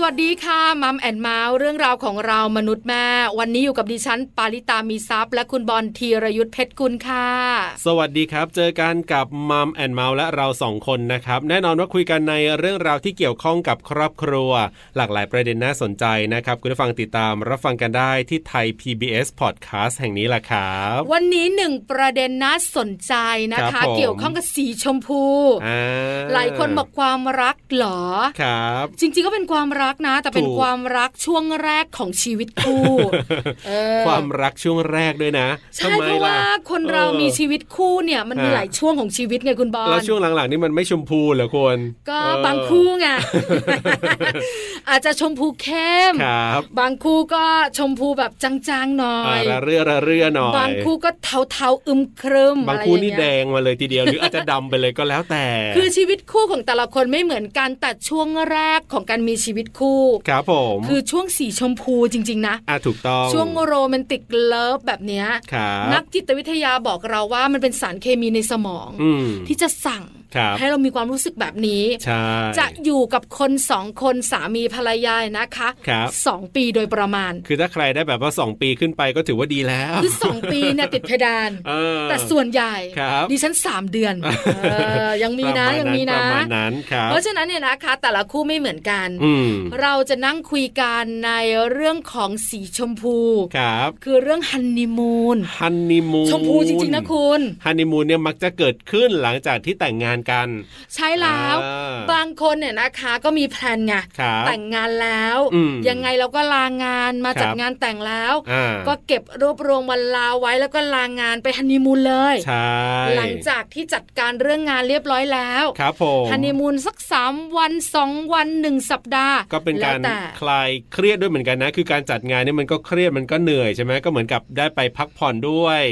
สวัสดีค่ะ Mom and Mouth เรื่องราวของเรามนุษย์แม่ วันนี้อยู่กับดิฉัน ปาริตามีทรัพย์และคุณบอลธีรยุทธเพชรกุลค่ะ สวัสดีครับ เจอกันกับ Mom and Mouth และเราสองคนนะครับ แน่นอนว่าคุยกันในเรื่องราวที่เกี่ยวข้องกับครอบครัว หลากหลายประเด็นน่าสนใจนะครับ คุณผู้ฟังติดตามรับฟังกันได้ที่ Thai PBS Podcast แห่งนี้แหละครับ วันนี้หนึ่งประเด็นน่าสนใจนะคะ เกี่ยวข้องกับสีชมพูหลายคนบอกความรักเหรอครับ จริงๆก็เป็นความรักนะ แต่เป็นความรักช่วงแรกของชีวิตคู่ความรักช่วงแรกด้วยนะใช่เพราะว่าคนเรามีชีวิตคู่เนี่ยมันมีหลายช่วงของชีวิตไงคุณบอลแล้วช่วงหลังๆนี่มันไม่ชมพูเหรอคนก็บางคู่ไงอาจจะชมพูเข้มบางคู่ก็ชมพูแบบจางๆหน่อยระเรื่อระเรื่อหน่อยบางคู่ก็เทาๆอึมครึมบางคู่นี่แดงมาเลยทีเดียวหรืออาจจะดำไปเลยก็แล้วแต่ คือชีวิตคู่ของแต่ละคนไม่เหมือนกันแต่ช่วงแรกของการมีชีวิตคู่ครับผมคือช่วงสีชมพูจริง ๆ นะอะถูกต้องช่วงโรแมนติกเลิฟแบบเนี้ยนักจิตวิทยาบอกเราว่ามันเป็นสารเคมีในสมองที่จะสั่ง ให้เรามีความรู้สึกแบบนี้ จะอยู่กับคนสองคนสามีภรรยานะคะสองปีโดยประมาณ คือถ้าใครได้แบบว่าสองปีขึ้นไปก็ถือว่าดีแล้ว คือสองปีเนี่ยติดเพดาน แต่ส่วนใหญ่ดิฉันสามเดือนยังมีนะยังมีนะเพราะฉะนั้นเนี่ยนะคะ แต่ละคู่ไม่เหมือนกัน เราจะนั่งคุยกันในเรื่องของสีชมพูครับคือเรื่องฮันนีมูนฮันนีมูนชมพูจริงๆนะคุณฮันนีมูนเนี่ยมักจะเกิดขึ้นหลังจากที่แต่งงานกัน ใช่แล้ว บางคนเนี่ยนะคะ ก็มี plan ไงแต่งงานแล้วยังไงเราก็ลางานมาจัดงานแต่งแล้ว ก็เก็บรวบรวมวันลาไว้แล้วก็ลางานไปฮันนีมูนเลยใช่หลังจากที่จัดการเรื่องงานเรียบร้อยแล้วครับผมฮันนีมูนสักสามวันสองวันหนึ่งสัปดาห์ ก็เป็นการคลายเครียดด้วยเหมือนกันนะ คือการจัดงานนี่มันก็เครียดมันก็เหนื่อยใช่ไหมก็เหมือนกับได้ไปพักผ่อนด้วย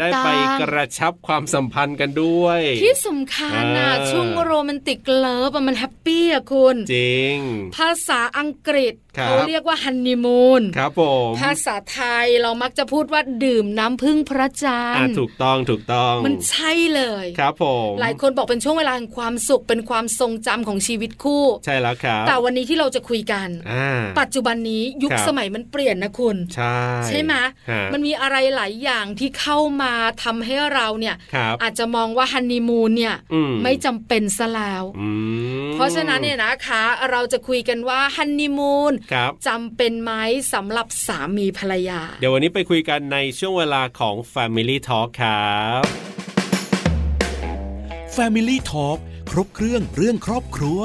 ได้ไปกระชับความสัมพันธ์กันด้วย ที่สำคัญนะช่วงโรแมนติกเลิฟมันแฮปปี้อะคุณ จริง ภาษาอังกฤษ เขาเรียกว่าฮันนีมูนครับผมภาษาไทยเรามักจะพูดว่าดื่มน้ำพึ่งพระจันทร์ถูกต้องถูกต้อง มันใช่เลยครับผมหลายคนบอกเป็นช่วงเวลาแห่งความสุขเป็นความทรงจำของชีวิตคู่ ใช่แล้วครับแต่วันนี้ที่เราจะคุยกัน ปัจจุบันนี้ยุคสมัยมันเปลี่ยนนะคุณ ใช่ใช่ไหมมันมีอะไรหลายอย่างที่เข้ามาทำให้เราเนี่ยอาจจะมองว่าฮันนีมูนเนี่ยไม่จำเป็นซะแล้วเพราะฉะนั้นเนี่ยนะคะ เราจะคุยกันว่าฮันนีมูนจำเป็นไหมสำหรับสามีภรรยา เดี๋ยววันนี้ไปคุยกันในช่วงเวลาของ Family Talk ครับ Family Talk ครบเครื่องเรื่องครอบครัว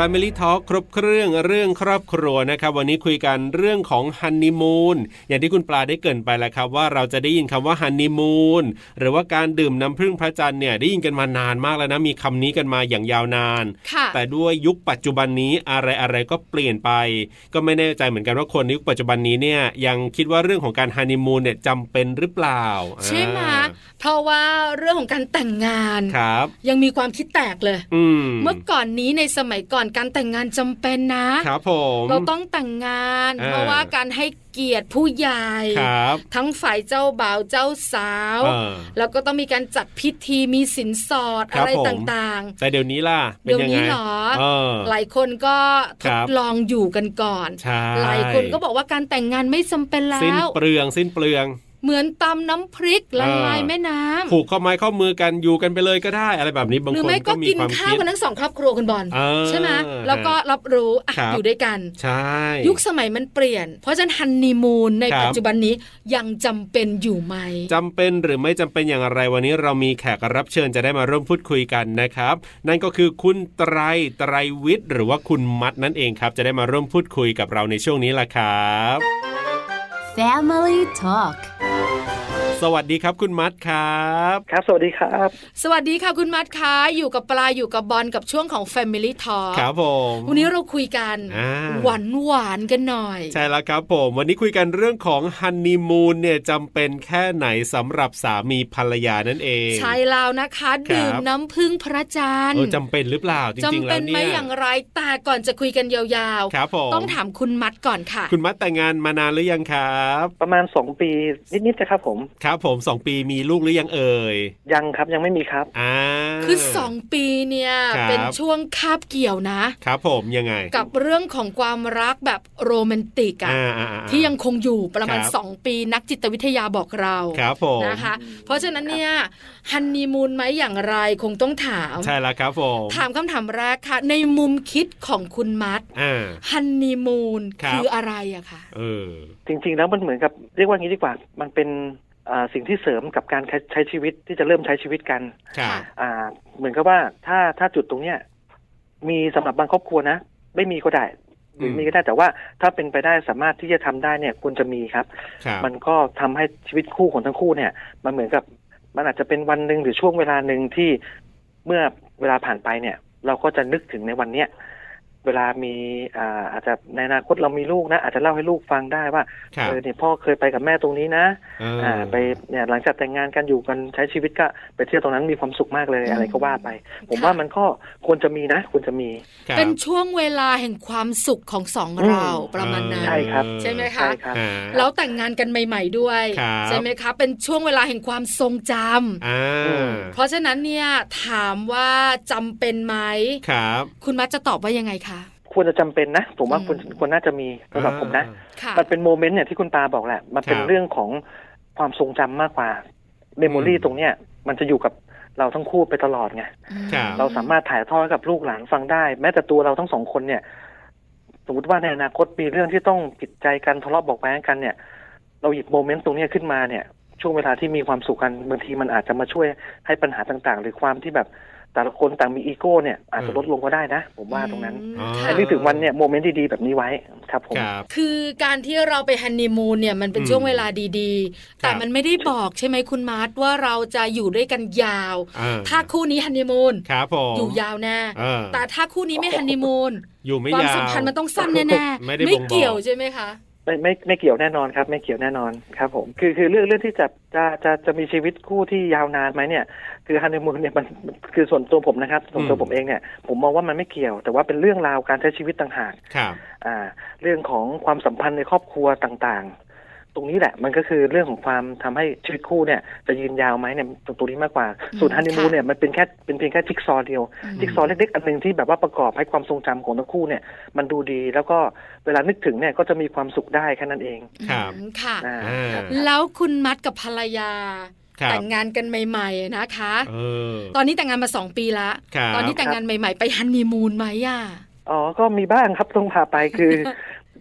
Family Talk ครบเครื่องเรื่องครอบครัวนะครับ วันนี้คุยกันเรื่องของฮันนีมูนอย่างที่คุณปลาได้เกินไปแล้วครับว่าเราจะได้ยินคำว่าฮันนีมูนหรือว่าการดื่มน้ำพึ่งพระจันทร์เนี่ยได้ยินกันมานานมากแล้วนะมีคำนี้กันมาอย่างยาวนาน แต่ด้วยยุคปัจจุบันนี้อะไรอะไรก็เปลี่ยนไป ก็ไม่แน่ใจเหมือนกันว่าคนยุคปัจจุบันนี้เนี่ยยังคิดว่าเรื่องของการฮันนีมูนเนี่ยจำเป็นหรือเปล่าใช่ไหมเพราะว่าเรื่องของการแต่งงานครับยังมีความคิดแตกเลยเมื่อก่อนนี้ในสมัยก่อนการแต่งงานจำเป็นนะครับผมเราต้องแต่งงาน เพราะว่าการให้เกียรติผู้ใหญ่ทั้งฝ่ายเจ้าบ่าวเจ้าสาว แล้วก็ต้องมีการจัดพิธีมีสินสอดอะไรต่างๆ แต่เดี๋ยวนี้ล่ะเดี๋ยวนี้หรอหลายคนก็ทดลองอยู่กันก่อน หลายคนก็บอกว่าการแต่งงานไม่จำเป็นแล้วสิ้นเปลืองสิ้นเปลือง เหมือนตำน้ำพริกละลายแม่น้ำผูกข้อไม้ข้อมือกันอยู่กันไปเลยก็ได้อะไรแบบนี้บางคนก็มีความคิดหรือไม่ก็กินข้าวกันทั้งสองครอบครัวคุณบอลใช่ไหมแล้วก็รับรู้อยู่ด้วยกันใช่ยุคสมัยมันเปลี่ยน เพราะฉะนั้นฮันนีมูนในปัจจุบันนี้ยังจำเป็นอยู่ไหมจำเป็นหรือไม่จำเป็นอย่างไรวันนี้เรามีแขกรับเชิญจะได้มาร่วมพูดคุยกันนะครับ นั่นก็คือคุณไตรไตรวิทย์หรือว่าคุณมัดนั่นเองครับ จะได้มาร่วมพูดคุยกับเราในช่วงนี้ล่ะครับ Family Talk สวัสดีครับคุณมัดครับ ครับ สวัสดีครับ สวัสดีค่ะคุณมัดคะอยู่กับปลาอยู่กับบอลกับช่วงของ Family Talk ครับผมวันนี้เราคุยกันอ่าหวานหวานๆกันหน่อย ใช่แล้วครับผม วันนี้คุยกันเรื่องของฮันนีมูนเนี่ยจำเป็นแค่ไหนสำหรับสามีภรรยานั่นเอง ใช่แล้วนะคะครับดื่มน้ำพึ่งพระจันทเอร์อจำเป็นหรือเปล่าจริงจำๆแล้เป็วนไหมเนี่ยอย่างไรแต่ก่อนจะคุยกันยาวครับผมๆต้องถามคุณมัดก่อนค่ะ คุณมัดแต่งงานมานานหรือยังครับ ประมาณสองปีนิดๆนะครับผมครับผมสองปีมีลูกหรือยังเอ่ย ยังครับยังไม่มีครับอ่าคือสองปีเนี่ยครับเป็นช่วงคาบเกี่ยวนะ ครับผมยังไง กับเรื่องของความรักแบบโรแมนติกอะอ่าอ่าอ่าที่ยังคงอยู่ประมาณครับ2ปีนักจิตวิทยาบอกเราครับผมนะคะ เพราะฉะนั้นเนี่ยฮันนีมูนไหมอย่างไรคงต้องถาม ใช่แล้วครับผมถามคำถามแรกค่ะ ในมุมคิดของคุณมัดอ่าฮันนีมูนครับคืออะไรอะคะเออจริงๆแล้วมันเหมือนกับเรียกว่างี้ดีกว่า มันเป็นอ่า สิ่งที่เสริมกับการใช้ใช้ชีวิตที่จะเริ่มใช้ชีวิตกันครับอ่าเหมือนกับว่าถ้าถ้าจุดตรงเนี้ยมีสำหรับบางครอบครัวนะ ไม่มีก็ได้หรือมมีก็ได้แต่ว่าถ้าเป็นไปได้สามารถที่จะทำได้เนี่ยควรจะมีครับครับมันก็ทำให้ชีวิตคู่ของทั้งคู่เนี่ย มันเหมือนกับมันอาจจะเป็นวันหนึ่งหรือช่วงเวลาหนึ่งที่เมื่อเวลาผ่านไปเนี่ย เราก็จะนึกถึงในวันเนี้ย เวลามีอ่าอาจจะในอนาคตเรามีลูกนะ อาจจะเล่าให้ลูกฟังได้ว่าครับเออเนี่ยพ่อเคยไปกับแม่ตรงนี้นะเออออ่าไปเนี่ยหลังจากแต่งงานกันอยู่กันใช้ชีวิตก็ไปเที่ยวตรงนั้นมีความสุขมากเลยอืมอะไรก็ว่าไป ผมค่ะว่ามันก็ควรจะมีนะควรจะมีครับเป็นช่วงเวลาแห่งความสุขของสองอืมเราประมาณนั้นใช่ครับใช่ไหมคะใช่ครับอ่าแล้วแต่งงานกันใหม่ ๆด้วยครับใช่ไหมคะเป็นช่วงเวลาแห่งความทรงจำอ่าอืมเพราะฉะนั้นเนี่ยถามว่าจำเป็นไหมครับ คุณมัดจะตอบว่ายังไงคะ ควรจะจำเป็นนะ ผมว่าอืมควรควรน่าจะมีสำหรับผมนะค่ะมันเป็น moment เนี่ยที่คุณตาบอกแหละ มันเป็นครับเรื่องของความทรงจำมากกว่า memory อืมตรงเนี้ยมันจะอยู่กับเราทั้งคู่ไปตลอดไงครับเราสามารถถ่ายทอดให้กับลูกหลานฟังได้ แม้แต่ตัวเราทั้งสองคนเนี่ย สมมติว่าในอนาคตมีเรื่องที่ต้องผิดใจกันทะเลาะเบาะแว้งกันเนี่ย เราหยิบ moment ตรงเนี้ยขึ้นมาเนี่ย ช่วงเวลาที่มีความสุขกันบางทีมันอาจจะมาช่วยให้ปัญหาต่างๆ หรือความที่แบบ แต่ละคนต่างมีอีโก้เนี่ยอาจจะลดลงก็ได้นะ ผมว่าตรงนั้นอืมอ๋อให้นึกถึงวันเนี่ย moment ดีๆแบบนี้ไว้ครับผมครับคือการที่เราไปฮันนีมูนเนี่ยมันเป็นอืมช่วงเวลาดีๆ แต่ครับมันไม่ได้บอกใช่ไหมคุณมาร์ทว่าเราจะอยู่ด้วยกันยาวอ่าถ้าคู่นี้ฮันนีมูนครับผมอยู่ยาวแน่เออแต่ถ้าคู่นี้ไม่ฮันนีมูนอยู่ไม่ความยาวสัมพันธ์มันต้องสั้นแน่ๆไม่ได้บ่งบอกเกี่ยวใช่ไหมคะ ไม่ไม่ไม่เกี่ยวแน่นอนครับ ไม่เกี่ยวแน่นอนครับ ผม คือคือเรื่องเรื่องที่จะจะจะจะมีชีวิตคู่ที่ยาวนานไหมเนี่ย คือฮันนีมูนเนี่ยมันมันคือส่วนตัวผมนะครับส่วนตัวอืมผมเองเนี่ย ผมมองว่ามันไม่เกี่ยว แต่ว่าเป็นเรื่องราวการใช้ชีวิตต่างหากครับอ่า เรื่องของความสัมพันธ์ในครอบครัวต่างๆ ตรงนี้แหละมันก็คือเรื่องของความทำให้ชีวิตคู่เนี่ยจะยืนยาวไหมเนี่ยตรงตรงนี้มากกว่าส่วนอืมฮันนีมูนค่ะเนี่ยมันเป็นแค่เป็นเพียงแค่จิ๊กซอว์เดียวอืมจิ๊กซอว์เล็กๆอันหนึ่งที่แบบว่าประกอบให้ความทรงจำของทั้งคู่เนี่ยมันดูดีแล้วก็เวลานึกถึงเนี่ยก็จะมีความสุขได้แค่นั้นเองครับอืมค่ะอ่าอ่าแล้วคุณมัดกับภรรยาครับแต่งงานกันใหม่ๆนะคะเออตอนนี้แต่งงานมาสองปีละครับตอนนี้แต่งงานใหม่ๆ ไปฮันนีมูนไหมอะอ๋อ ก็มีบ้างครับต้องพาไปคือ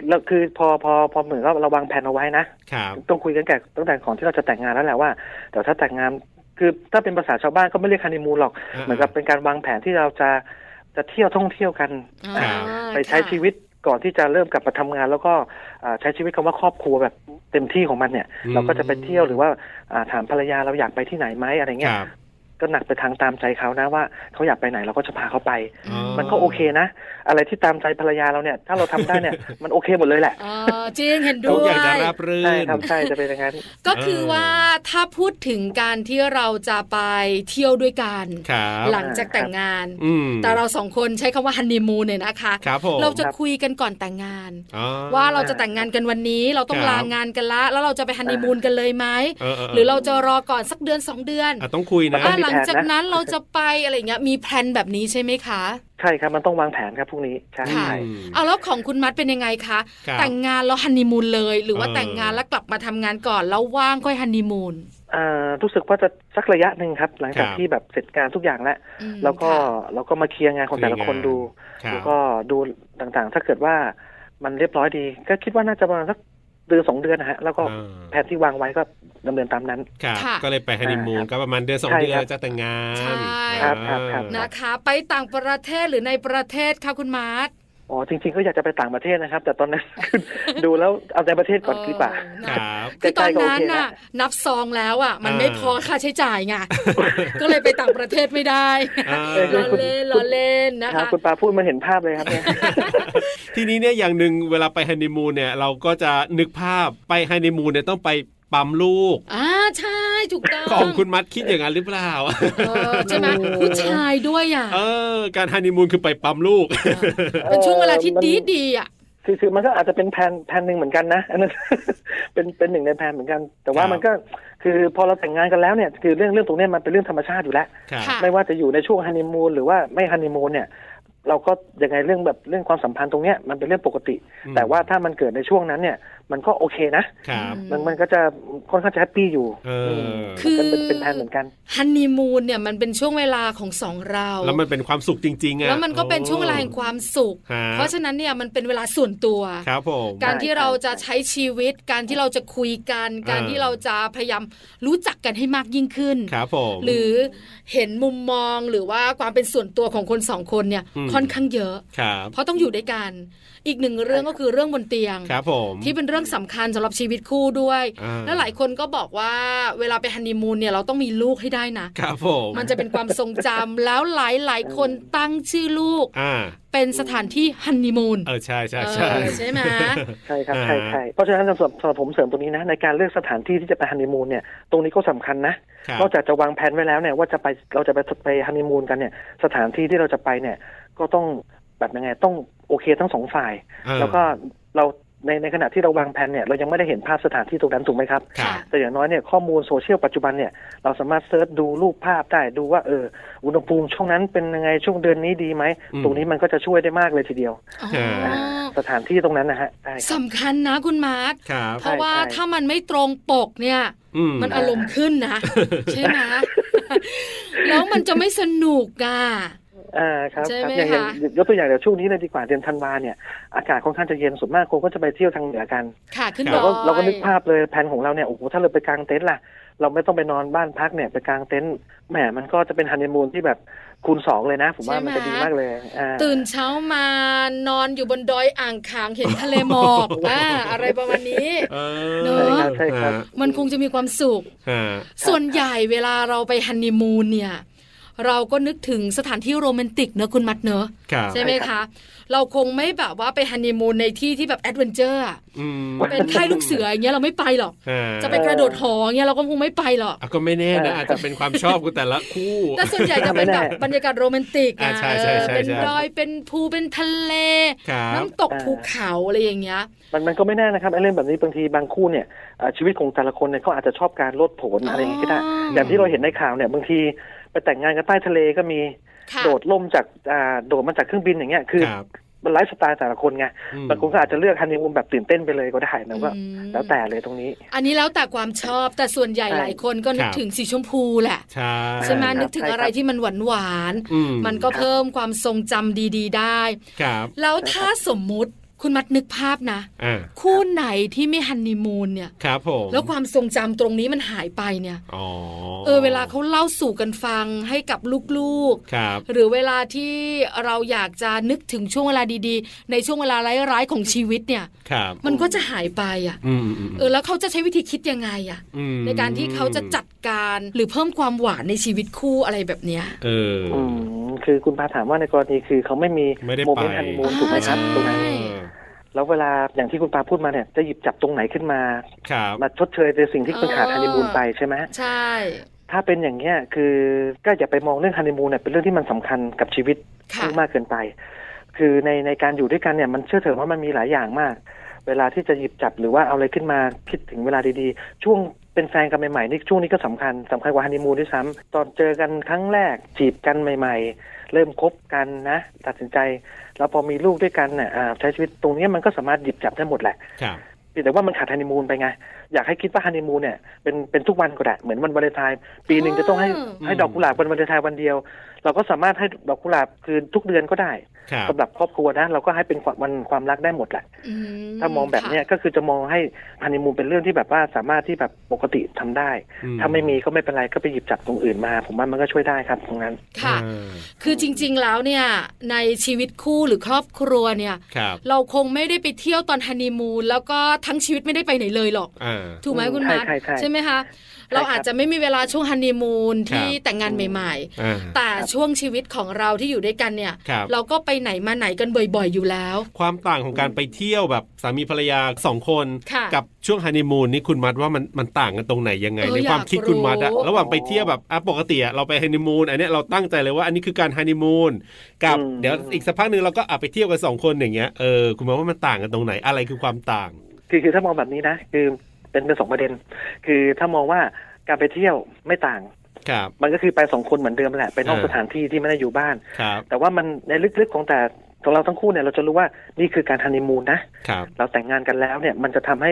แล้วคือพอพอพอเหมือนกับเราวางแผนเอาไว้นะครับต้องคุยกันแต่ตั้งแต่ก่อนที่เราจะแต่งงานแล้วแหละว่าเดี๋ยวถ้าแต่งงานคือถ้าเป็นภาษาชาวบ้านก็ไม่เรียกฮันนีมูนหรอกอ่าเหมือนกับเป็นการวางแผนที่เราจะจะเที่ยวท่องเที่ยวกันครับอ่าไปใช้ค่ะชีวิตก่อนที่จะเริ่มกลับมาทำงาน แล้วก็อ่าใช้ชีวิตคำว่าครอบครัวแบบเต็มที่ของมันเนี่ยอืมเราก็จะไปเที่ยวหรือว่าอ่าถามภรรยาเราอยากไปที่ไหนไหมอะไรคเงี้ยรับ ก็หนักไปทางตามใจเขานะว่าเขาอยากไปไหนเราก็จะพาเขาไปอ๋อมันก็โอเคนะ อะไรที่ตามใจภรรยาเราเนี่ย ถ้าเราทำได้เนี่ยมันโอเคหมดเลยแหละอ๋อจริงเห็นทุด้กวอย่างจะยราบรื่ใช่นครับใช่จะเป็นอย่างนั้นก็คือเออว่าถ้าพูดถึงการที่เราจะไปเที่ยวด้วยกันครับหลังจากแต่งงานอืมแต่เราสองคนใช้คำว่าฮันนีมูนเนี่ยนะคะครับผมเราจะคุยกันก่อนแต่งงานอ๋อว่าเราจะแต่งงานกันวันนี้เราต้องครับลางานกันละ แล้วเราจะไปฮันนีมูนกันเลยไหมเออเออหรือเราจะรอก่อนสักเดือนสองเดือนอะต้องคุยนะต้อะองมีหลังแผนนะจากนั้นเราจะไปอะไรเงี้ยมี plan แบบนี้ใช่ไหมคะ ใช่ครับมันต้องวางแผนครับพรุ่งนี้ใช่ค่ะใช่อืมเอาแล้วของคุณมัดเป็นยังไงคะครับแต่งงานแล้วฮันนีมูนเลย หรือว่าเออแต่งงานแล้วกลับมาทำงานก่อนแล้วว่างค่อยฮันนีมูนอ่ารู้สึกว่าจะสักระยะหนึ่งครับ หลังจากครับที่แบบเสร็จงานทุกอย่างแล้วอืมแล้วก็ค่ะเราก็มาเคลียร์งานของแต่ละคนดูครับแล้วก็ดูต่างๆ ถ้าเกิดว่ามันเรียบร้อยดี ก็คิดว่าน่าจะประมาณสัก เดือนสองเดือนนะฮะแล้วก็อ่าแผนที่วางไว้ก็ดำเนินตามนั้นครับค่ะก็เลยไปฮันนีมูนอ่าก็ประมาณเดือนสองใช่เดือนครับจะแต่งงานใช่ครับครับครับอ่านะคะ ไปต่างประเทศหรือในประเทศคะคุณมาร์ท อ๋อจริงๆก็อยากจะไปต่างประเทศนะครับ แต่ตอนนั้นดูแล้วเอาในประเทศก่อนดีกว่าครับคือตอนนั้นใกล้ๆก็โอเคน่ะนะนับซองแล้วอะ มันอ่าไม่พอค่าใช้จ่ายไงก็เลยไปต่างประเทศไม่ได้อ่าล้อเล่นล้อเล่นนะครัคะบคุณปาพูดมาเห็นภาพเลยครับเนี่ยทีนี้เนี่ยอย่างหนึ่งเวลาไปฮันนีมูนเนี่ยเราก็จะนึกภาพไปฮันนีมูนเนี่ยต้องไป ปั๊มลูกอ่าใช่ถูกต้องของคุณมัดคิดอย่างนั้นหรือเปล่าเออใช่ไหมผู้ชายด้วยอะเออ การฮันนีมูนคือไปปั๊มลูก เป็นช่วงเวลาที่เออมันดีดีๆอะคือคือมันก็อาจจะเป็นแผนแผนหนึ่งเหมือนกันนะอันนั้นเป็นเป็นหนึ่งในแผนเหมือนกัน แต่ว่าครับมันก็คือพอเราแต่งงานกันแล้วเนี่ยคือเรื่องเรื่องตรงเนี้ยมันเป็นเรื่องธรรมชาติอยู่แล้วครับค่ะไม่ว่าจะอยู่ในช่วงฮันนีมูนหรือว่าไม่ฮันนีมูนเนี่ยเราก็ยังไงเรื่องแบบเรื่องความสัมพันธ์ตรงเนี้ยมันเป็นเรื่องปกติอืมแต่ว่าถ้ามันเกิดในช่วงนั้นเนี่ย มันก็โอเคนะครับมันมันก็จะค่อนข้างจะ happy อยู่เออคือมันเป็นเป็นแผนเหมือนกันฮันนีมูนเนี่ยมันเป็นช่วงเวลาของสองเรา แล้วมันเป็นความสุขจริงๆอะแล้วมันก็เป็นช่วงเวลาแห่งความสุขฮะเพราะฉะนั้นเนี่ยมันเป็นเวลาส่วนตัวครับผมการที่ใช่เราจะใช่ใช้ชีวิต การที่เราจะคุยกัน การอ่าที่เราจะพยายามรู้จักกันให้มากยิ่งขึ้นครับผมหรือเห็นมุมมองหรือว่าความเป็นส่วนตัวของคนสองคนเนี่ยอืมค่อนข้างเยอะครับเพราะต้องอยู่ด้วยกัน อีกหนึ่งเรื่องก็คือเรื่องบนเตียงครับผมที่เป็นเรื่องสำคัญสำหรับชีวิตคู่ด้วยอ่าแล้วหลายคนก็บอกว่าเวลาไปฮันนีมูนเนี่ยเราต้องมีลูกให้ได้นะครับผมมันจะเป็นความทรงจำแล้วหลายหลายๆคนตั้งชื่อลูกอ่าเป็นสถานที่ฮันนีมูนเออใช่ใช่ใช่เออใช่ไหมใช่ครับอ่าใช่ใช่เพราะฉะนั้นสำหรับสำหรับผมเสริมตรงนี้นะในการเลือกสถานที่ที่จะไปฮันนีมูนเนี่ยตรงนี้ก็สำคัญนะครับนอกจากจะวางแผนไว้แล้วเนี่ยว่าจะไปเราจะไปไปฮันนีมูนกันเนี่ยสถานที่ที่เราจะไปเนี่ยก็ต้องแบบยังไงต้อง โอเคทั้งสองฝ่ายเออแล้วก็เราในในขณะที่เราวางแผนเนี่ยเรายังไม่ได้เห็นภาพสถานที่ตรงนั้นถูกไหมครับครับ แต่อย่างน้อยเนี่ยข้อมูลโซเชียลปัจจุบันเนี่ยเราสามารถเซิร์ชดูรูปภาพได้ดูว่าเอออุณหภูมิช่วงนั้นเป็นยังไงช่วงเดือนนี้ดีไหมอืมตรงนี้มันก็จะช่วยได้มากเลยทีเดียวอ๋ออ่าสถานที่ตรงนั้นนะฮะได้ครับสำคัญนะคุณมาร์คครับเพราะว่าใช่ถ้ามันไม่ตรงปกเนี่ยอืมมันอารมณ์ขึ้นนะ ใช่ไหมแล้วมันจะไม่สนุกอะ อ่าครับใช่ครับไหมอย่างอย่างคะ ยกตัวอย่างเดี๋ยวช่วงนี้เลยดีกว่าเดือนธันวาเนี่ยอากาศค่อนข้างจะเย็นส่วนมากคนก็จะไปเที่ยวทางเหนือกัน ค่ะขึ้นเราดก็อยเราก็นึกภาพเลยแผนของเราเนี่ยโอ้โหถ้าเราไปกางเต็นท์ล่ะ เราไม่ต้องไปนอนบ้านพักเนี่ยไปกางเต็นท์แหมมันก็จะเป็นฮันนีมูนที่แบบคูณสองเลยนะ ผมว่ามันจะดีมากเลยอ่า ตื่นเช้ามานอนอยู่บนดอยอ่างขางเห็นทะเลหมอกอ่าอะไรประมาณนี้ เอเนออะ ใช่ครับฮะมันคงจะมีความสุข ฮะส่วนใหญ่เวลาเราไปฮันนีมูนเนี่ย เราก็นึกถึงสถานที่โรแมนติกเนอะคุณมัดเนอะครับใช่ไหมคะ เราคงไม่แบบว่าไปฮันนีมูนในที่ที่แบบ adventure อะอืมเป็นค่ายลูกเสืออย่างเงี้ยเราไม่ไปหรอกฮจะไปกระโดดหออย่างเงี้ยเราก็คงไม่ไปหรอกอะก็ไม่แน่นะอาจจะเป็นความชอบของแต่ละคู่ แต่ส่วนใหญ่จะเป็นแบบบรรยากาศโรแมนติกอ่าอะใช่ใช่ใช่เออเป็นใช่ดอยเป็นภูเป็นทะเลครับน้ำตกภูเขาอะไรอย่างเงี้ยมันมันก็ไม่แน่นะครับไอ้เรื่องแบบนี้บางทีบางคู่เนี่ยเอ่อชีวิตของแต่ละคนเนี่ยเขาอาจจะชอบการโลดโผนอะไรอย่างนี้ก็ได้อ๋ออย่างที่เราเห็นในข่าวเนี่ยบางที ไปแต่งงานกันใต้ทะเลก็มีค่ะโดดล่มจากอ่าโดดมาจากเครื่องบินอย่างเงี้ยคือครับมันไลฟ์สไตล์แต่ละคนไงอืมบางคนก็อาจจะเลือกฮันนีมูนแบบตื่นเต้นไปเลยก็ได้นะว่าอืมแล้วแต่เลยตรงนี้ อันนี้แล้วแต่ความชอบแต่ส่วนใหญ่ใช่หลายคนก็นึกครับถึงสีชมพูแหละใช่ใช่ไหมครับนึกถึงใช่ครับอะไรที่มันหวานหวานๆอืมันก็เพิ่มความทรงจำดี ๆ ได้ครับแล้วถ้าสมมุติ คุณมัดนึกภาพนะอ่าคู่ไหนที่ไม่ฮันนีมูนเนี่ยครับผมแล้วความทรงจำตรงนี้มันหายไปเนี่ยอ๋อเออเวลาเขาเล่าสู่กันฟังให้กับลูกครับๆหรือเวลาที่เราอยากจะนึกถึงช่วงเวลาดีๆ ในช่วงเวลาร้ายๆของชีวิตเนี่ยครับมันก็จะหายไปอะอืมอืมอืมเออแล้วเขาจะใช้วิธีคิดยังไงอะมในการที่เขาจะจัดการหรือเพิ่มความหวานในชีวิตคู่อะไรแบบเนี้ยเออออืม คือคุณพาถามว่าในกรณีคือเขาไม่มีไม่ได้โมเมนไปต์ฮันนีมูนถูกไหมครับอ่าตรงนั้นใช่แล้วเวลาอย่างที่คุณปาพูดมาเนี่ยจะหยิบจับตรงไหนขึ้นมาครับมาชดเชยในสิ่งที่คุณขาดฮันนีมูนไปใช่ไหมใช่ถ้าเป็นอย่างเงี้ยคือก็อย่าไปมองเรื่องฮันนีมูนเนี่ยเป็นเรื่องที่มันสำคัญกับชีวิตค่ะมากเกินไป คือในในการอยู่ด้วยกันเนี่ยมันเชื่อเถอะว่ามันมีหลายอย่างมาก เวลาที่จะหยิบจับหรือว่าเอาอะไรขึ้นมาคิดถึงเวลาดีๆ ช่วง เป็นแฟนกันใหม่ๆนี่ช่วงนี้ก็สำคัญสำคัญกว่าฮันนีมูนด้วยซ้ำตอนเจอกันครั้งแรกจีบกันใหม่ ๆ เริ่มคบกันนะ ตัดสินใจ แล้วพอมีลูกด้วยกันเนี่ยอ่าใช้ชีวิตตรงเนี้ยมันก็สามารถหยิบจับได้หมดแหละครับเพียงแต่ว่ามันขาดฮันนีมูนไปไง อยากให้คิดว่าฮันนีมูนเนี่ยเป็นเป็นทุกวันก็ได้เหมือนวันวาเลนไทน์ปีหนึ่งจะต้องให้อืมให้ดอกกุหลาบวันวาเลนไทน์วันเดียว เราก็สามารถให้ดอกกุหลาบคือทุกเดือนก็ได้สำหรับครอบครัวนะเราก็ให้เป็นวันความรักได้หมดแหละถ้ามองแบบเนี้ยก็คือจะมองให้ฮันนีมูนเป็นเรื่องที่แบบว่าสามารถที่แบบปกติทำได้ ถ้าไม่มีก็ไม่เป็นไรก็ไปหยิบจับตรงอื่นมา ผมว่ามันก็ช่วยได้ครับตรงนั้นค่ะ คือจริง ๆแล้วเนี่ยในชีวิตคู่หรือครอบครัวเนี่ย เราคงไม่ได้ไปเที่ยวตอนฮันนีมูนแล้วก็ทั้งชีวิตไม่ได้ไปไหนเลยหรอกถูกไหมคุณมาใช่ไหมคะเราอาจจะไม่มีเวลาช่วงฮันนีมูนที่แต่งงานใหม่ ๆ แต่ช่วงชีวิตของเราที่อยู่ด้วยกันเนี่ย เราก็ไปไหนมาไหนกันบ่อย ๆ อยู่แล้ว ความต่างของการไปเที่ยวแบบสามีภรรยาสองคนกับช่วงฮันนีมูนนี่คุณมัดว่ามันมันต่างกันตรงไหนยังไงในความคิดคุณมัดอะระหว่างไปเที่ยวแบบอะปกติเราไปฮันนีมูนอันนี้เราตั้งใจเลยว่าอันนี้คือการฮันนีมูนกับเดี๋ยวอีกสักพักหนึ่งเราก็อะไปเที่ยวกันสองคนอย่างเงี้ยเออคุณมัดว่ามันต่างกันตรงไหนอะไรคือความต่างคือคือถ้ามองแบบนี้นะคือ เป็นเป็นสองประเด็น คือถ้ามองว่าการไปเที่ยวไม่ต่างครับมันก็คือไปสองคนเหมือนเดิมแหละไปนอกสถานที่ที่ไม่ได้อยู่บ้านครับแต่ว่ามันในลึกๆของแต่ของเราทั้งคู่เนี่ยเราจะรู้ว่านี่คือการฮันนีมูนนะครับเราแต่งงานกันแล้วเนี่ยมันจะทำให้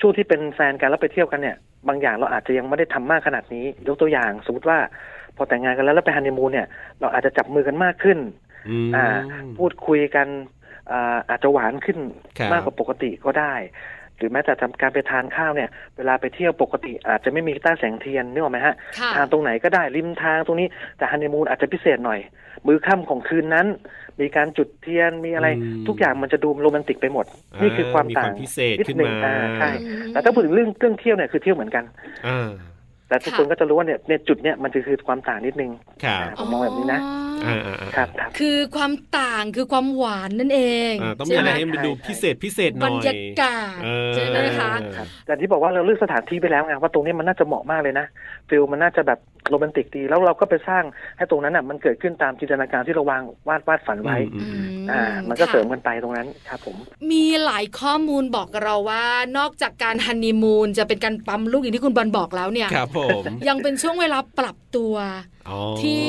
ช่วงที่เป็นแฟนกันแล้วไปเที่ยวกันเนี่ย บางอย่างเราอาจจะยังไม่ได้ทำมากขนาดนี้ ยกตัวอย่างสมมติว่าพอแต่งงานกันแล้วแล้วไปฮันนีมูนเนี่ยเราอาจจะจับมือกันมากขึ้นอ่าพูดคุยกันอาจจะหวานขึ้นมากกว่าปกติก็ได้ หรือแม้แต่ทำการไปทานข้าวเนี่ย เวลาไปเที่ยวปกติอาจจะไม่มีต้าแสงเทียนนึกออกไหมฮะทานตรงไหนก็ได้ริมทางตรงนี้แต่ฮันนีมูนอาจจะพิเศษหน่อย มือค่ำของคืนนั้น มีการจุดเทียนมีอะไรทุกอย่างมันจะดูโรแมนติกไปหมด นี่คือความต่างพิเศษขึ้นมาใช่แต่ถ้าพูดถึงเรื่องเรื่องเที่ยวเนี่ยคือเที่ยวเหมือนกันแต่ทุกคนก็จะรู้ว่าเนี่ยในจุดเนี้ยมันจะคือความต่างนิดนึงผมมองแบบนี้นะ ครับคือความต่างคือความหวานนั่นเองต้องมีอะไรให้มันดูพิเศษพิเศษหน่อยบรรยากาศใช่ไหมคะแต่ที่บอกว่าเราเลือกสถานที่ไปแล้วไงว่าตรงนี้มันน่าจะเหมาะมากเลยนะฟิลมันน่าจะแบบโรแมนติกดีแล้วเราก็ไปสร้างให้ตรงนั้นอะมันเกิดขึ้นตามจินตนาการที่เราวางวาดวาดฝันไว้อ่ามันก็เสริมกันไปตรงนั้นครับผม มีหลายข้อมูลบอกเราว่านอกจากการฮันนีมูนจะเป็นการปั๊มลูกอย่างที่คุณบอลบอกแล้วเนี่ยครับผมยังเป็นช่วงเวลาปรับตัว ที่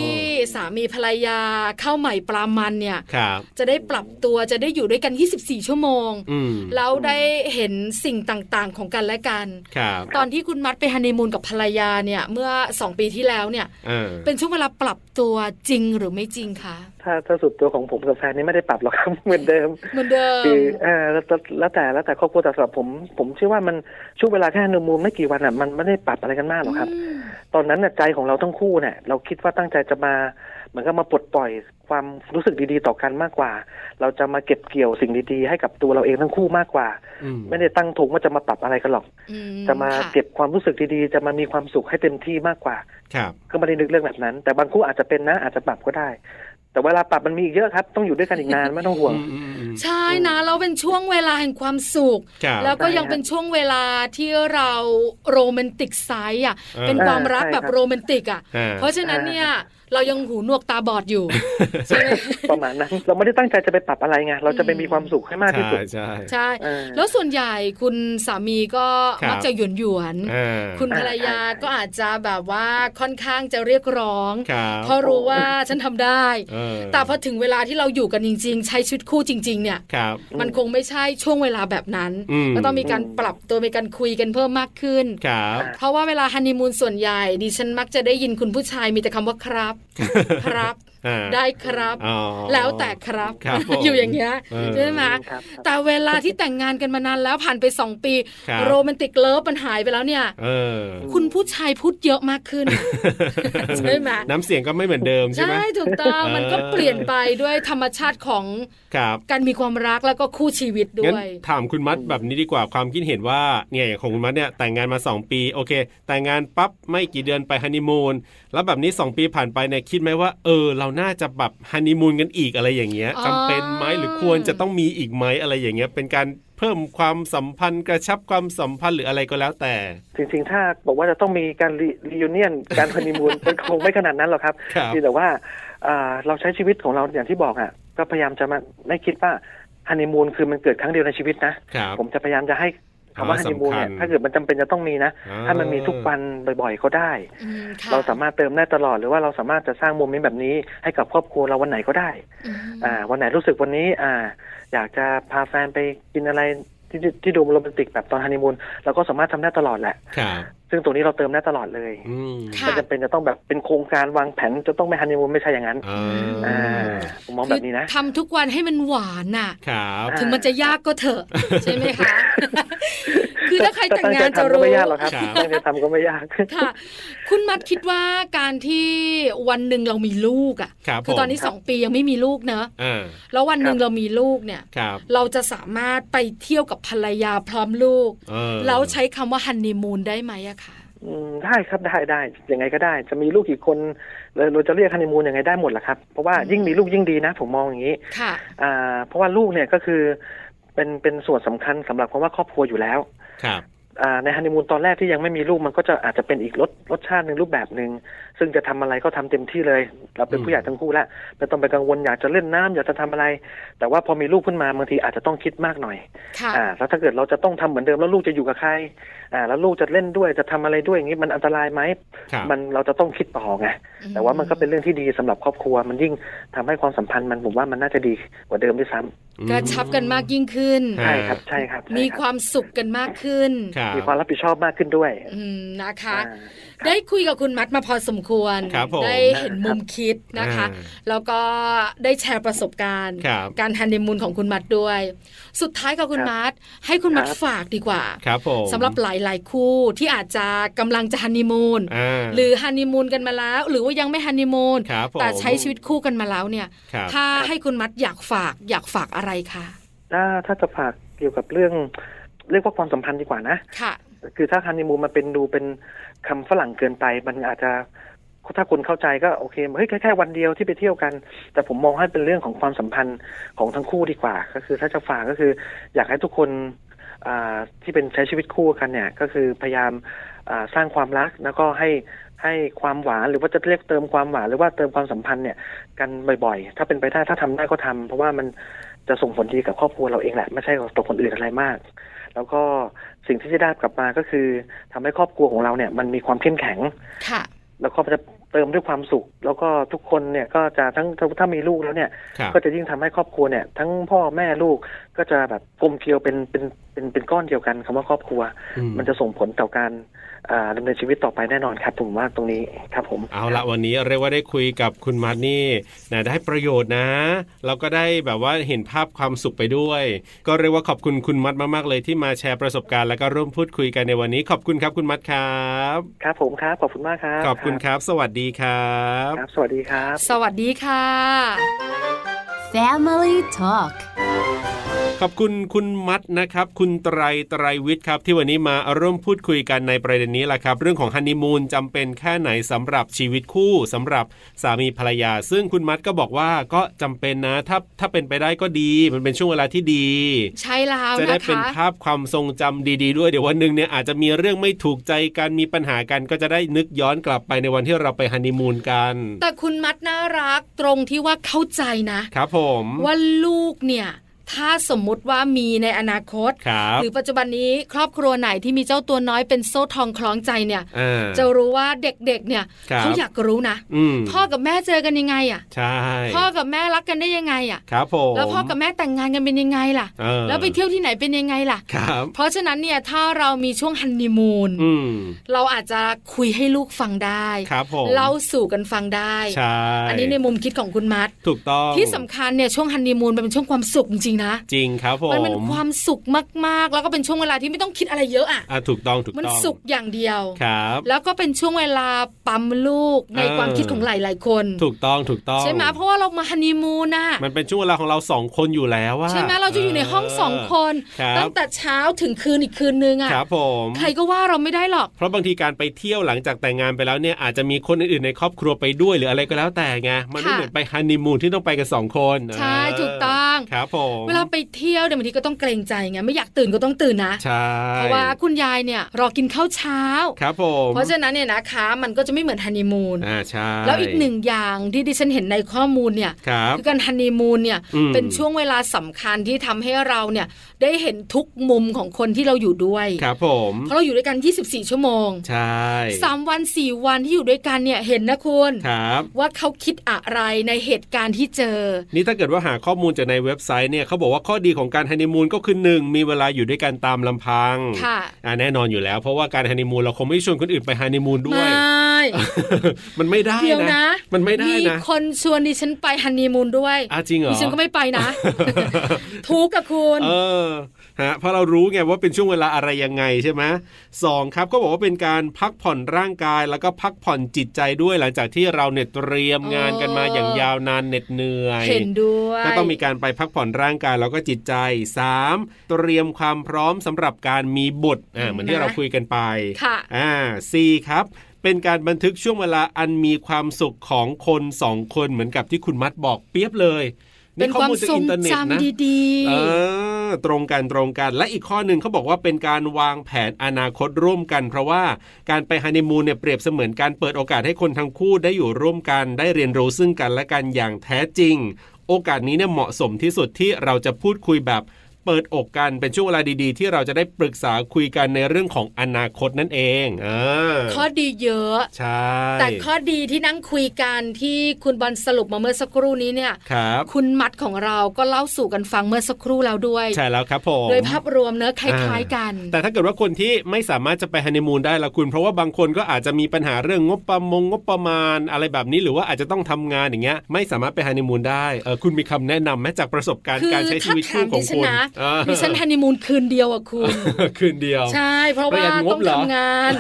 สามีภรรยาเข้าใหม่ปลามันเนี่ยจะได้ปรับตัวจะได้อยู่ด้วยกัน 24 ชั่วโมง แล้วได้เห็นสิ่งต่างๆ ของกันและกัน ตอนที่คุณมัดไปฮันนีมูนกับภรรยาเนี่ยเมื่อสองปีที่แล้วเนี่ยเป็นช่วงเวลาปรับตัวจริงหรือไม่จริงคะถ้าถ้าสุดตัวของผมกับแฟนนี่ไม่ได้ปรับหรอกครับเหมือนเดิมเหมือนเดิมคือเออแล้วแต่แล้วแต่ครอบครัวแต่สำหรับผม ผมเชื่อว่ามันช่วงเวลาแค่ฮันนีมูนไม่กี่วันอะมันไม่ได้ปรับอะไรกันมากหรอกครับ ตอนนั้นใจของเราทั้งคู่เนี่ยเราคิดว่าตั้งใจจะมาเหมือนกับมาปลดปล่อยความรู้สึกดีๆต่อกันมากกว่า เราจะมาเก็บเกี่ยวสิ่งดีๆให้กับตัวเราเองทั้งคู่มากกว่า ไม่ได้ตั้งธงว่าจะมาปรับอะไรกันหรอก จะมาเก็บความรู้สึกดีๆ จะมามีความสุขให้เต็มที่มากกว่าก็ไม่ได้นึกเรื่องแบบนั้น แต่บางคู่อาจจะเป็นนะอาจจะปรับก็ได้ แต่เวลาปรับมันมีอีกเยอะครับ ต้องอยู่ด้วยกันอีกนานไม่ต้องห่วง ใช่นะเราเป็นช่วงเวลาแห่งความสุข แล้วก็ยังเป็นช่วงเวลาที่เรา romanticize อะเป็นความรักแบบโรแมนติกอะเพราะฉะนั้นเนี่ย เรายังหูนวกตาบอดอยู่ใช่ประมาณนั้นเราไม่ได้ตั้งใจจะไปปรับอะไรไงเราจะไปมีความสุขให้มากที่สุดใช่ใช่แล้วส่วนใหญ่คุณสามีก็มักจะหยวนหยวนคุณภรรยาก็อาจจะแบบว่าค่อนข้างจะเรียกร้อง เพราะรู้ว่าฉันทำได้ แต่พอถึงเวลาที่เราอยู่กันจริง ๆ ใช้ชีวิตคู่จริง ๆ เนี่ยมันคงไม่ใช่ช่วงเวลาแบบนั้นก็ต้องมีการปรับตัวมีการคุยกันเพิ่มมากขึ้นเพราะว่าเวลาฮันนีมูนส่วนใหญ่ดิฉันมักจะได้ยินคุณผู้ชายมีแต่คำว่าครับครับ ได้ครับ แล้วแต่ครับอยู่อย่างเงี้ยใช่ไหมแต่เวลาที่แต่งงานกันมานานแล้วผ่านไปสองปี โรแมนติกเลิฟมันหายไปแล้วเนี่ยคุณผู้ชายพูดเยอะมากขึ้นใช่ไหมน้ำเสียงก็ไม่เหมือนเดิมใช่ไหมใช่ถูกต้องมันก็เปลี่ยนไปด้วยธรรมชาติของการมีความรักแล้วก็คู่ชีวิตด้วยถามคุณมัดแบบนี้ดีกว่าความคิดเห็นว่าเนี่ยอย่างของคุณมัดเนี่ยแต่งงานมา 2 ปีโอเค แต่งงานปั๊บไม่กี่เดือนไปฮันนีมูนแล้วแบบนี้ 2 ปีผ่านไปเนี่ยคิดไหมว่าเออเราน่าจะแบบฮันนีมูนกันอีกอะไรอย่างเงี้ยจำเป็นไหมหรือควรจะต้องมีอีกไหมอะไรอย่างเงี้ย เป็นการเพิ่มความสัมพันธ์กระชับความสัมพันธ์หรืออะไรก็แล้วแต่ จริงๆ ถ้าบอกว่าจะต้องมีการรีวิเนียนการฮันนีมูนมันคงไม่ขนาดนั้นหรอกครับแต่ว่าเราใช้ชีวิตของเราอย่างที่บอกอะก็พยายามจะมาไม่คิดว่าฮันนีมูนคือมันเกิดครั้งเดียวในชีวิตนะ ผมจะพยายามจะให้ คำว่าฮันนีมูนเนี่ยถ้าเกิดมันจำเป็นจะต้องมีนะ ถ้ามันมีทุกวันบ่อยๆก็ได้ เราสามารถเติมได้ตลอดหรือว่าเราสามารถจะสร้างโมเมนต์แบบนี้ให้กับครอบครัวเราวันไหนก็ได้ อ่า วันไหนรู้สึกวันนี้ อ่า อยากจะพาแฟนไปกินอะไรที่ที่ดูโรแมนติกแบบตอนฮันนีมูนเราก็สามารถทำได้ตลอดแหละครับ ซึ่งตรงนี้เราเติมได้ตลอดเลยอืมค่ะไม่จำเป็นจะต้องแบบเป็นโครงการวางแผนจะต้องไปฮันนีมูนไม่ใช่อย่างนั้นอ่าอ่าผมมองแบบนี้นะทำทุกวันให้มันหวานน่ะครับอ่าถึงมันจะยากก็เถอะ ใช่ไหมคะ คือถ้าใครแต่งงานตั้จะใจทำก็รู้ไม่ยากหรอกครับครับตั้งใจทำก็ไม่ยากค่ะ คุณมัดคิดว่าการที่วันหนึ่งเรามีลูกอะครับคือตอนนี้ผมสองปียังไม่มีลูกเนอะอ่าแล้ววันหนึ่งครับเรามีลูกเนี่ยครับเราจะสามารถไปเที่ยวกับภรรยาพร้อมลูกเออแล้วใช้คำว่าฮันนีมูนได้ไหมอะคะอืมได้ครับได้ได้ยังไงก็ได้ จะมีลูกกี่คนเราเราจะเรียกฮันนีมูนยังไงได้หมดแหละครับเพราะว่ายิ่งมีลูกยิ่งดีนะผมมองอย่างนี้ค่ะอ่าเพราะว่าลูกเนี่ยก็คือเป็นเป็นส่วนสำคัญสำหรับคำว่าครอบครัวอยู่แล้ว ครับอ่า ในฮันนีมูนตอนแรกที่ยังไม่มีลูกมันก็จะอาจจะเป็นอีกรสรสชาติหนึ่งรูปแบบหนึ่งซึ่งจะทำอะไรก็ทำเต็มที่เลย เราเป็นอืมผู้ใหญ่ทั้งคู่แล้วไม่ต้องไปกังวลอยากจะเล่นน้ำอยากจะทำอะไร แต่ว่าพอมีลูกขึ้นมาบางทีอาจจะต้องคิดมากหน่อยค่ะอ่าแล้วถ้าเกิดเราจะต้องทำเหมือนเดิมแล้วลูกจะอยู่กับใครอ่าแล้วลูกจะเล่นด้วยจะทำอะไรด้วยอย่างนี้มันอันตรายไหมครับมันเราจะต้องคิดต่อไงแต่ว่ามันก็เป็นเรื่องที่ดีสำหรับครอบครัว มันยิ่งทำให้ความสัมพันธ์มันผมว่ามันน่าจะดีกว่าเดิมด้วยซ้ำกระชับกันมากยิ่งขึ้นอ่าใช่ครับใช่ครับใช่มีรับความสุขกันมากขึ้นครับมีความรับผิดชอบมากขึ้นด้วยอืมนะคะอ่าได้คุยกับคุณมัดมาพอสมควรครับผมได้เห็นมุมคิดนะคะอ่าแล้วก็ได้แชร์ประสบการณ์ครับการฮันนีมูนของคุณมัดด้วย สุดท้ายกับคุณครับมัดให้คุณมัดครับฝากดีกว่าครับผมสำหรับหลายๆคู่ที่อาจจะกำลังจะฮันนีมูนอ่าหรือฮันนีมูนกันมาแล้ว หรือว่ายังไม่ฮันนีมูนครับผมแต่ใช้ชีวิตคู่กันมาแล้วเนี่ยครับถ้าให้คุณมัดอยากฝากอยากฝากอะไรคะถ้าถ้าจะฝากเกี่ยวกับเรื่อง เรียกว่าความสัมพันธ์ดีกว่านะค่ะ คือถ้าฮันนีมูนมาเป็นดูเป็นคำฝรั่งเกินไป มันอาจจะถ้าคนเข้าใจก็โอเคเฮ้ยแค่แค่วันเดียวที่ไปเที่ยวกัน แต่ผมมองให้เป็นเรื่องของความสัมพันธ์ของทั้งคู่ดีกว่า ก็คือถ้าจะฝากก็คือ อยากให้ทุกคนอ่าที่เป็นใช้ชีวิตคู่กันเนี่ย ก็คือพยายามอ่าสร้างความรักแล้วก็ให้ให้ความหวานหรือว่าจะเรียกเติมความหวานหรือว่าเติมความสัมพันธ์เนี่ยกันบ่อยๆ ถ้าเป็นไปได้ถ้าทำได้ก็ทำเพราะว่ามันจะส่งผลดีกับครอบครัวเราเองแหละ ไม่ใช่กับตัวคนอื่นอะไรมาก แล้วก็สิ่งที่จะได้กลับมาก็คือทำให้ครอบครัวของเราเนี่ยมันมีความเข้มแข็งค่ะ แล้วก็จะเติมด้วยความสุข แล้วก็ทุกคนเนี่ยก็จะทั้งถ้ามีลูกแล้วเนี่ยครับก็จะยิ่งทำให้ครอบครัวเนี่ย ทั้งพ่อแม่ลูก ก็จะแบบกลมเกลียวเป็นเป็นเป็นเป็นก้อนเดียวกันคำว่าครอบครัวอืมันจะส่งผลต่อการอ่าดำเนินชีวิตต่อไปแน่นอนครับผมว่าตรงนี้ครับผมเอาละวันนี้เรียกว่าได้คุยกับคุณมัดนี่นะได้ประโยชน์นะแล้วก็ได้แบบว่าเห็นภาพความสุขไปด้วย ก็เรียกว่าขอบคุณคุณมัดมากๆเลยที่มาแชร์ประสบการณ์แล้วก็ร่วมพูดคุยกันในวันนี้ ขอบคุณครับคุณมัดครับครับผมครับขอบคุณมากครับขอบคุณครับ สวัสดีครับครับ สวัสดีครับ สวัสดีค่ะ Family Talk ขอบคุณคุณมัดนะครับ คุณไตรไตรวิทย์ครับ ที่วันนี้มาร่วมพูดคุยกันในประเด็นนี้แหละครับ เรื่องของฮันนีมูนจำเป็นแค่ไหนสำหรับชีวิตคู่สำหรับสามีภรรยา ซึ่งคุณมัดก็บอกว่าก็จำเป็นนะ ถ้าถ้าเป็นไปได้ก็ดี มันเป็นช่วงเวลาที่ดี ใช่แล้วจะได้นะเป็นคะภาพความทรงจำดี ๆ ด้วยเดี๋ยววันหนึ่งเนี่ยอาจจะมีเรื่องไม่ถูกใจกันมีปัญหากันก็จะได้นึกย้อนกลับไปในวันที่เราไปฮันนีมูนกัน แต่คุณมัดน่ารักตรงที่ว่าเข้าใจนะครับผมว่าลูกเนี่ย ถ้าสมมุติว่ามีในอนาคตครับหรือปัจจุบันนี้ครอบครัวไหนที่มีเจ้าตัวน้อยเป็นโซ่ทองคล้องใจเนี่ยอ่าจะรู้ว่าเด็กๆเนี่ยครับเขาอยากรู้นะอืมพ่อกับแม่เจอกันยังไงอะใช่พ่อกับแม่รักกันได้ยังไงอะครับผมแล้วพ่อกับแม่แต่งงานกันเป็นยังไงล่ะเออแล้วไปเที่ยวที่ไหนเป็นยังไงล่ะครับเพราะฉะนั้นเนี่ยถ้าเรามีช่วงฮันนีมูนอืมเราอาจจะคุยให้ลูกฟังได้ครับผมเล่าสู่กันฟังได้ใช่อันนี้ในมุมคิดของคุณมัดถูกต้องที่สำคัญเนี่ยช่วงฮันนีมูนมันเป็นช่วงความสุขจริงๆนะ จริงครับผมมันเป็นความสุขมากๆ แล้วก็เป็นช่วงเวลาที่ไม่ต้องคิดอะไรเยอะอะอะถูกต้องถูกมันต้องสุขอย่างเดียวครับ แล้วก็เป็นช่วงเวลาปั๊มลูกในเออความคิดของหลาย ๆ คน ถูกต้องถูกต้องใช่ไหมเพราะว่าเรามาฮันนีมูนน่ะมันเป็นช่วงเวลาของเราสองคนอยู่แล้วว่าใช่ไหมเราจะอยู่ในห้องสองคนครับตั้งแต่เช้าถึงคืนอีกคืนนึงอะครับผมใครก็ว่าเราไม่ได้หรอก เพราะบางทีการไปเที่ยวหลังจากแต่งงานไปแล้วเนี่ยอาจจะมีคนอื่นๆในครอบครัวไปด้วยหรืออะไรก็แล้วแต่ไงมันไม่ค่ะเหมือนไปฮันนีมูนที่ต้องไปกันสองคนใช่เถูกต้องครับผมเวลาไปเที่ยวเนี่ยบางทีก็ต้องเกรงใจไงไม่อยากตื่นก็ต้องตื่นนะใช่เพราะว่าคุณยายเนี่ยรอกินข้าวเช้าครับผมเพราะฉะนั้นเนี่ยนะคะมันก็จะไม่เหมือนฮันนีมูนอ่าใช่แล้วอีกหนึ่งอย่างที่ดิฉันเห็นในข้อมูลเนี่ยครับคือการฮันนีมูนเนี่ยอืมเป็นช่วงเวลาสำคัญที่ทำให้เราเนี่ย ได้เห็นทุกมุมของคนที่เราอยู่ด้วยครับผมเพราะเราอยู่ด้วยกัน 24 ชั่วโมงใช่สามวันสี่วันที่อยู่ด้วยกันเนี่ยเห็นนะคุณครับว่าเขาคิดอะไรในเหตุการณ์ที่เจอ นี่ถ้าเกิดว่าหาข้อมูลจากในเว็บไซต์เนี่ยเขาบอกว่าข้อดีของการฮันนีมูนก็คือหนึ่งมีเวลาอยู่ด้วยกันตามลำพังค่ะอ่าแน่นอนอยู่แล้ว เพราะว่าการฮันนีมูนเราคงไม่ชวนคนอื่นไปฮันนีมูนด้วยมันไม่ได้นะ มันไม่ได้นะคนชวนดิฉันไปฮันนีมูนด้วยอ่จริงเหรอดิฉันก็ไม่ไปนะทุกกับคุณเออฮะเพราะเรารู้ไงว่าเป็นช่วงเวลาอะไรยังไงใช่ไหมสองครับก็บอกว่าเป็นการพักผ่อนร่างกาย แล้วก็พักผ่อนจิตใจด้วยหลังจากที่เราเนี่ยเตรียมงานกันมาอย่างยาวนานเหน็ดเหนื่อยเห็นด้วยก็ต้องมีการไปพักผ่อนร่างกายแล้วก็จิตใจ 3. เตรียมความพร้อมสำหรับการมีบุตรอ่าเหมือนที่เราคุยกันไปค่ะอ่าสี่ครับเป็นการบันทึกช่วงเวลาอันมีความสุขของคนสองคนเหมือนกับที่คุณมัดบอกเปียบเลย เป็นความทรงจำดีๆเออตรงกันตรงกันและอีกข้อหนึ่งเขาบอกว่าเป็นการวางแผนอนาคตร่วมกัน เพราะว่าการไปฮันนีมูนเนี่ยเปรียบเสมือนการเปิดโอกาสให้คนทั้งคู่ได้อยู่ร่วมกัน ได้เรียนรู้ซึ่งกันและกันอย่างแท้จริง โอกาสนี้เนี่ยเหมาะสมที่สุดที่เราจะพูดคุยแบบ เปิดอกกันเป็นช่วงเวลาดีๆ ที่เราจะได้ปรึกษาคุยกันในเรื่องของอนาคตนั่นเองอข้อดีเยอะใช่แต่ข้อดีที่นั่งคุยกันที่คุณบอลสรุปมาเมื่อสักครู่นี้เนี่ยครับคุณมัดของเราก็เล่าสู่กันฟังเมื่อสักครู่แล้วด้วย ใช่แล้วครับผมโดยภาพรวมเนื้อคล้ายๆกัน แต่ถ้าเกิดว่าคนที่ไม่สามารถจะไปฮันนีมูนได้ละคุณ เพราะว่าบางคนก็อาจจะมีปัญหาเรื่องงบประมงงบประมาณ อะไรแบบนี้หรือว่าอาจจะต้องทำงานอย่างเงี้ยไม่สามารถไปฮันนีมูนได้เออคุณมีคำแนะนำแม้จากประสบการณ์การใช้ชีวิตคู่ของคุณดิฉันฮันนีมูนคืนเดียวอะคุณ คืนเดียว ใช่ เพราะว่าต้องทำงาน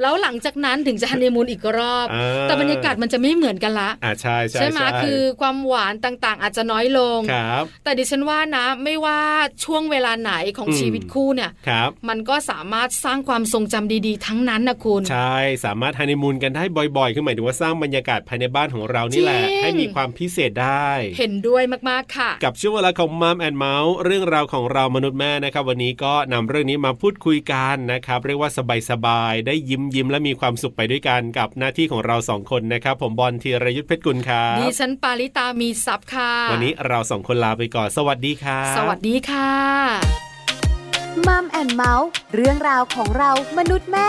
แล้วหลังจากนั้นถึงจะฮันนีมูนอีกรอบ แต่บรรยากาศมันจะไม่เหมือนกันละอ่าใช่ใช่ใช่ไหมคือความหวานต่างๆ อาจจะน้อยลงครับแต่ดิฉันว่านะ ไม่ว่าช่วงเวลาไหนของชีวิตคู่เนี่ยครับมันก็สามารถสร้างความทรงจำดีๆ ทั้งนั้นนะคุณ ใช่ สามารถฮันนีมูนกันได้บ่อยๆ คือหมายถึงว่าสร้างบรรยากาศภายในบ้านของเรานี่แหละ ให้มีความพิเศษได้ เห็นด้วยมากๆค่ะ กับช่วงเวลาของ Mom and Mouth เรื่องราวของเรามนุษย์แม่นะครับ วันนี้ก็นำเรื่องนี้มาพูดคุยกันนะครับ เรียกว่าสบายๆได้ยิ้มยิ้มและมีความสุขไปด้วยกันกับหน้าที่ของเราสองคนนะครับ ผมบอลธีรยุทธเพชรกุลครับดิฉันปาริตามีซับค่ะ วันนี้เราสองคนลาไปก่อนสวัสดีค่ะ สวัสดีค่ะ Mom and Mouth เรื่องราวของเรามนุษย์แม่